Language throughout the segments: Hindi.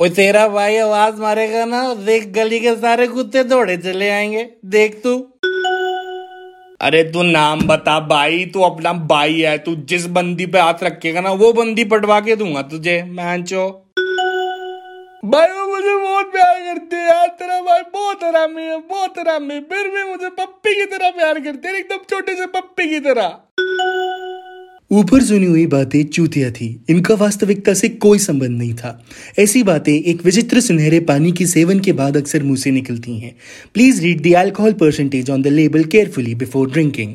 और तेरा भाई आवाज़ मारेगा ना, देख गली के सारे कुत्ते दौड़े चले आएँगे। देख तू। अरे, तू नाम बता, भाई, तू अपना भाई है, तू जिस बंदी पे हाथ रखेगा ना, वो बंदी पटवा के दूँगा तुझे मैंचो भाई, वो मुझे बहुत प्यार करते हैं, यार, तेरा भाई बहुत हरामी है, बहुत हरामी फिर भी मुझे पप्पी की तरह प्यार करते एकदम छोटे से पप्पी की तरह। ऊपर सुनी हुई बातें चूतिया थी। इनका वास्तविकता से कोई संबंध नहीं था। ऐसी बातें एक विचित्र सुनहरे पानी की सेवन के बाद अक्सर मुँह से निकलती हैं। Please read the alcohol percentage on the label carefully before drinking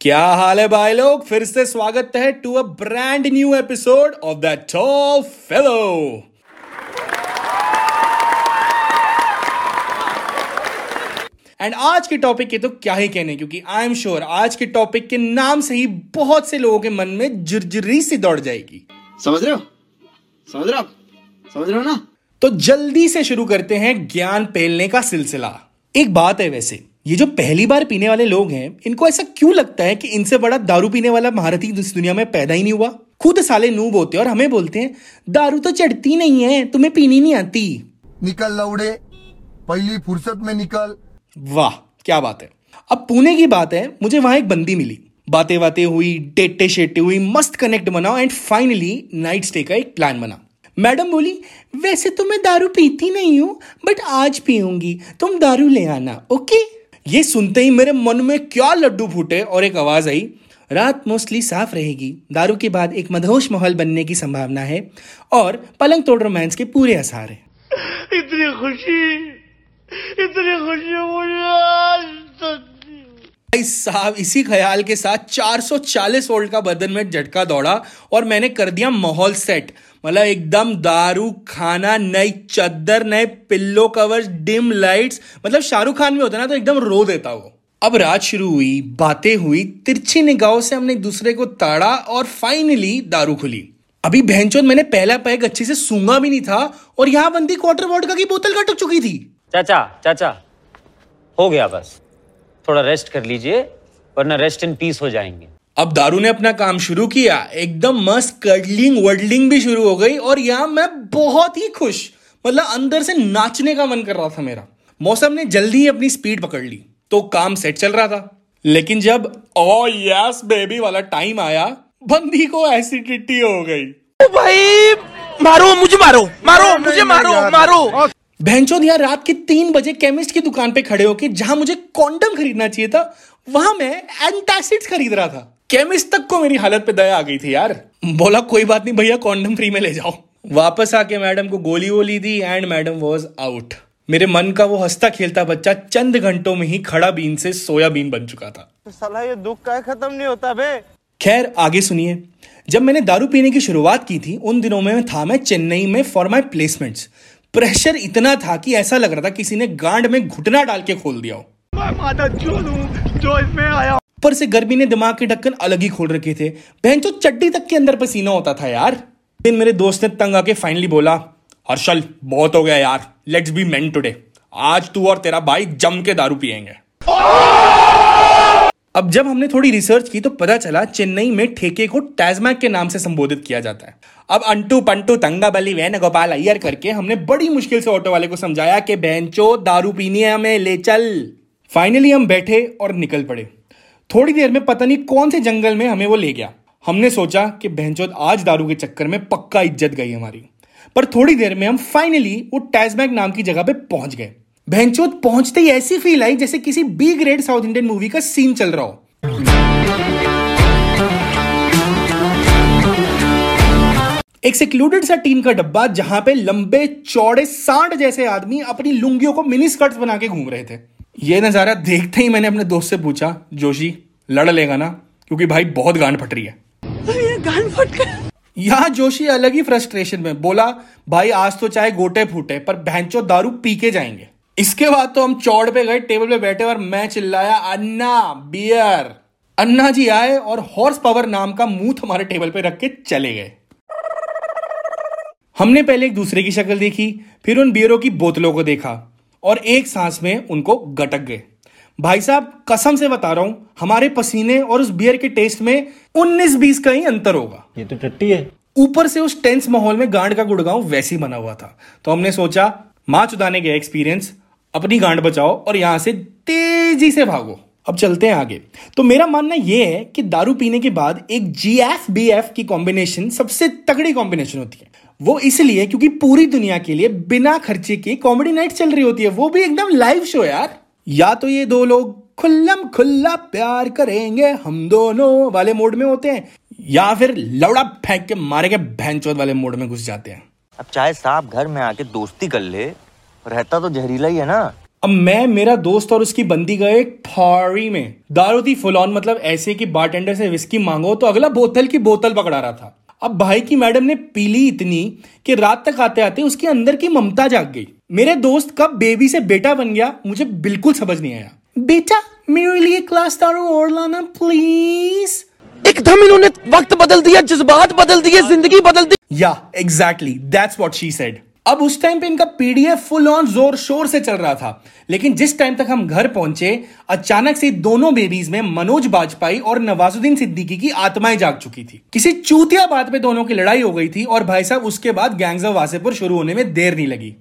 क्या हाल है भाई लोग? फिर से स्वागत है to a brand new episode of the tall fellow and आज के टॉपिक के तो क्या ही कहने क्योंकि आई एम श्योर आज के टॉपिक के नाम से ही बहुत से लोगों के मन में जुर्जुरी सी दौड़ जाएगी। समझ रहे हो? समझ रहे हो समझ रहे हो ना? तो जल्दी से शुरू करते हैं ज्ञान पेलने का सिलसिला। एक बात है वैसे ये जो पहली बार पीने वाले लोग हैं इनको ऐसा क्यों लगता है कि इनसे बड़ा दारू पीने वाला महारथी इस दुनिया में पैदा ही नहीं हुआ? खुद साले नूब होते हैं और हमें बोलते हैं दारू तो चढ़ती नहीं है तुम्हें पीनी नहीं आती। निकल लौड़े पहली फुर्सत में निकल। वाह, क्या बात है। अब पुणे की बात है, मुझे वहाँ एक बंदी मिली। बातें बातें हुई, डेटे शेटे हुई, मस्त कनेक्ट बना एंड फाइनली नाइट स्टे का एक प्लान बना। मैडम बोली, वैसे तो मैं दारू पीती नहीं हूँ बट आज पीऊँगी, तुम दारू ले आना ओके ये सुनते ही मेरे मन में क्या लड्डू फूटे और एक आवाज़ आई, रात मोस्टली साफ़ रहेगी, दारू के बाद एक मधोश माहौल बनने की संभावना है और पलंग तोड़ रोमांस के पूरे आसार है। इतनी खुशी। इतनी खुशी मुझे आज तक साहब, इसी ख्याल के साथ 440 वोल्ट का बदन में झटका दौड़ा और मैंने कर दिया माहौल सेट। मतलब एकदम दारू, खाना, नई चद्दर, नए पिल्लो कवर्स, डिम लाइट्स। मतलब शाहरुख खान भी होता ना तो एकदम रो देता वो। अब रात शुरू हुई, बातें हुई, तिरछी निगाहों से हमने एक दूसरे को ताड़ा और फाइनली दारू खुली। अभी बहनचोद मैंने पहला पैग अच्छे से सूँगा भी नहीं था और यहाँ बंदी क्वार्टर वोडका की बोतल कट चुकी थी। चाचा चाचा हो गया बस। थोड़ा रेस्ट कर लीजिए वरना रेस्ट इन पीस हो जाएँगे। अब दारू ने अपना काम शुरू किया। एकदम मस्त कर्डलिंग वर्डलिंग भी शुरू हो गई और यहाँ मैं बहुत ही खुश। मतलब अंदर से नाचने का मन कर रहा था मेरा। मौसम ने जल्दी ही अपनी स्पीड पकड़ ली तो काम सेट चल रहा था। लेकिन जब ओ यस बेबी वाला टाइम आया बंदी को एसिडिटी हो गई। भाई मारो मुझे मारो मारो मुझे मारो मारो। भैंचोद यार रात के तीन बजे केमिस्ट की दुकान पे खड़े होके जहाँ मुझे कॉन्डम खरीदना चाहिए था वहाँ मैं एंटासिड्स खरीद रहा था। केमिस्ट तक को मेरी हालत पे दया आ गई थी यार। बोला कोई बात नहीं भैया कॉन्डम फ्री में ले जाओ। वापस आके मैडम को गोली वोली दी एंड मैडम वॉज़ आउट मेरे मन का वो हंसता खेलता बच्चा चंद घंटों में ही खड़ा बीन से सोयाबीन बन चुका था। साला ये दुख का खत्म नहीं होता बे। खैर आगे सुनिए। जब मैंने दारू पीने की शुरुआत की थी उन दिनों में था मैं चेन्नई में फॉर माई प्लेसमेंट्स प्रेशर इतना था कि ऐसा लग रहा था किसी ने गांड में घुटना डाल के खोल दिया हो। माता जो जो इसमें आया? ऊपर से गर्मी ने दिमाग के ढक्कन अलग ही खोल रखे थे। बहन तो चड्डी तक के अंदर पसीना होता था यार। दिन मेरे दोस्त ने तंग आके फाइनली बोला हर्षल बहुत हो गया यार। लेट्स बी मेन टुडे आज तू और तेरा भाई जम के दारू पियेंगे. अब जब हमने थोड़ी रिसर्च की तो पता चला चेन्नई में ठेके को टैजमैक के नाम से संबोधित किया जाता है। अब अंटू पंटू तंगा बली अय्यर करके हमने बड़ी मुश्किल से ऑटो वाले को समझाया कि बहनचो, दारू पीनी है हमें, ले चल। फाइनली हम बैठे और निकल पड़े। थोड़ी देर में पता नहीं कौन से जंगल में हमें वो ले गया। हमने सोचा कि बहनचोद आज दारू के चक्कर में पक्का इज़्ज़त गई हमारी। पर थोड़ी देर में हम फाइनली वो टैजमैक नाम की जगह पे पहुँच गए। बहनचोद पहुँचते ही ऐसी फील आई जैसे किसी B grade south Indian movie का सीन चल रहा हो। एक सिक्लूडेड सा टीन का डब्बा जहाँ पे लंबे चौड़े सांड जैसे आदमी अपनी लुंगियों को मिनी स्कर्ट्स बना के घूम रहे थे। ये नज़ारा देखते ही मैंने अपने दोस्त से पूछा जोशी लड़ लेगा ना? क्योंकि भाई बहुत गांड फट रही है। यहाँ जोशी अलग ही फ्रस्ट्रेशन में बोला भाई आज तो चाहे गोटे फूटे पर भैंचो दारू पी के जाएँगे। इसके बाद तो हम चौड़ पे गए टेबल पे बैठे और मैं चिल्लाया अन्ना बियर अन्ना जी आए और हॉर्स पावर नाम का मूथ हमारे टेबल पे रख के चले गए। हमने पहले एक दूसरे की शक्ल देखी फिर उन बियरों की बोतलों को देखा और एक सांस में उनको गटक गए। भाई साहब कसम से बता रहा हूँ हमारे पसीने और उस बियर के टेस्ट में 19-20 का ही अंतर होगा। ये तो टट्टी है। ऊपर से उस टेंस माहौल में गांड का गुड़गांव वैसे ही बना हुआ था। तो हमने सोचा माँ चुदाने गया एक्सपीरियंस अपनी गांड बचाओ और यहाँ से तेज़ी से भागो। अब चलते हैं आगे। तो मेरा मानना यह है कि दारू पीने के बाद एक जी एफ़ बी एफ़ की कॉम्बिनेशन सबसे तगड़ी कॉम्बिनेशन होती है। वो इसलिए क्योंकि पूरी दुनिया के लिए बिना खर्चे के कॉमेडी नाइट चल रही होती है। वो भी एकदम लाइव शो यार। या तो ये दो लोग खुल्लम खुल्ला प्यार करेंगे हम दोनों वाले मोड में होते हैं या फिर लौड़ा फेंक के मारे के भैंचोद वाले मोड में घुस जाते हैं। अब चाहे साहब घर में आके दोस्ती कर ले रहता तो जहरीला ही है ना। अब मैं मेरा दोस्त और उसकी बंदी गए एक पारी में। दारू थी फुल ऑन मतलब ऐसे कि बारटेंडर से विस्की मांगो तो अगला बोतल की बोतल पकड़ा रहा था। अब भाई की मैडम ने पीली इतनी कि रात तक आते आते उसके अंदर की ममता जाग गई। मेरे दोस्त कब बेबी से बेटा बन गया मुझे बिल्कुल समझ नहीं आया। बेटा मेरे लिए क्लास दारू और लाना प्लीज़ एकदम इन्होंने वक्त बदल दिया जज्बात बदल दिए ज़िंदगी बदल दी। या exactly that's what she said अब उस टाइम पे इनका पीडीएफ फुल ऑन ज़ोर शोर से चल रहा था। लेकिन जिस टाइम तक हम घर पहुँचे अचानक से दोनों बेबीज में मनोज बाजपेयी और नवाजुद्दीन सिद्दीकी की आत्माएँ जाग चुकी थी। किसी चूतिया बात पे दोनों की लड़ाई हो गई थी और भाई साहब उसके बाद गैंग्स ऑफ़ वासेपुर शुरू होने में देर नहीं लगी।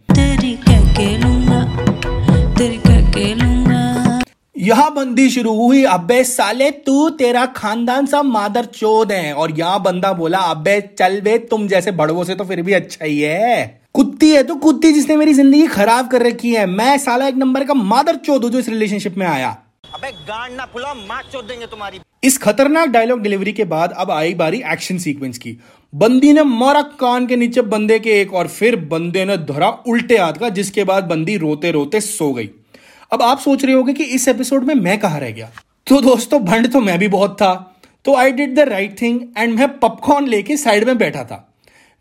यहाँ बंदी शुरू हुई। अबे साले तू तेरा खानदान सब मादर चोद है। और यहाँ बंदा बोला अबे चल बे तुम जैसे बड़वों से तो फिर भी अच्छा ही है। कुत्ती है तो कुत्ती जिसने मेरी ज़िंदगी खराब कर रखी है। मैं साला एक नंबर का मादर चोद हूँ जो इस रिलेशनशिप में आया। अबे गांड ना फुला मार चोद देंगे तुम्हारी। इस खतरनाक डायलॉग डिलीवरी के बाद अब आई बारी एक्शन सीक्वेंस की। बंदी ने मारा कान के नीचे बंदे के एक और फिर बंदे ने धरा उल्टे हाथ का जिसके बाद बंदी रोते रोते सो गई। अब आप सोच रहे होगे कि इस एपिसोड में मैं कहा रह गया? तो दोस्तों भंड तो मैं भी बहुत था। तो I did the right thing and मैं पॉपकॉर्न लेके साइड में बैठा था।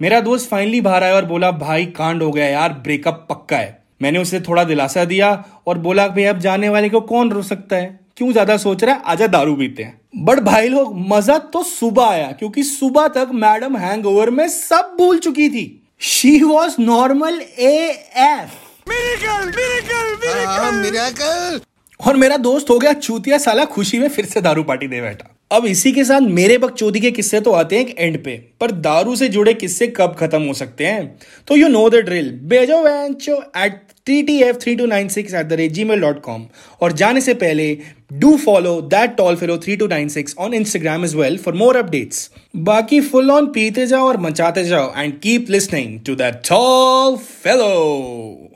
मेरा दोस्त फाइनली बाहर आया और बोला भाई कांड हो गया यार ब्रेकअप पक्का है। मैंने उसे थोड़ा दिलासा दिया और बोला भाई अब जाने वाले को कौन रो सकता है? क्यों ज़्यादा सोच रहा है? आजा दारू पीते हैं। बट भाई लोग मज़ा तो सुबह आया क्योंकि सुबह तक मैडम हैंगओवर में सब भूल चुकी थी। She was normal A F और मेरा दोस्त हो गया चूतिया साला खुशी में फिर से दारू पार्टी दे बैठा। अब इसी के साथ मेरे बकचोदी के किस्से तो आते हैं एक एंड पे, पर दारू से जुड़े किस्से कब खत्म हो सकते हैं? तो यू नो द ड्रिल बेजो वैंचो at T T F three two nine six at the rate G mail dot com और जाने से पहले do follow that tall fellow three two nine six on Instagram as well for more updates बाकी फुल ऑन पीते जाओ और मचाते जाओ and keep listening to that tall fellow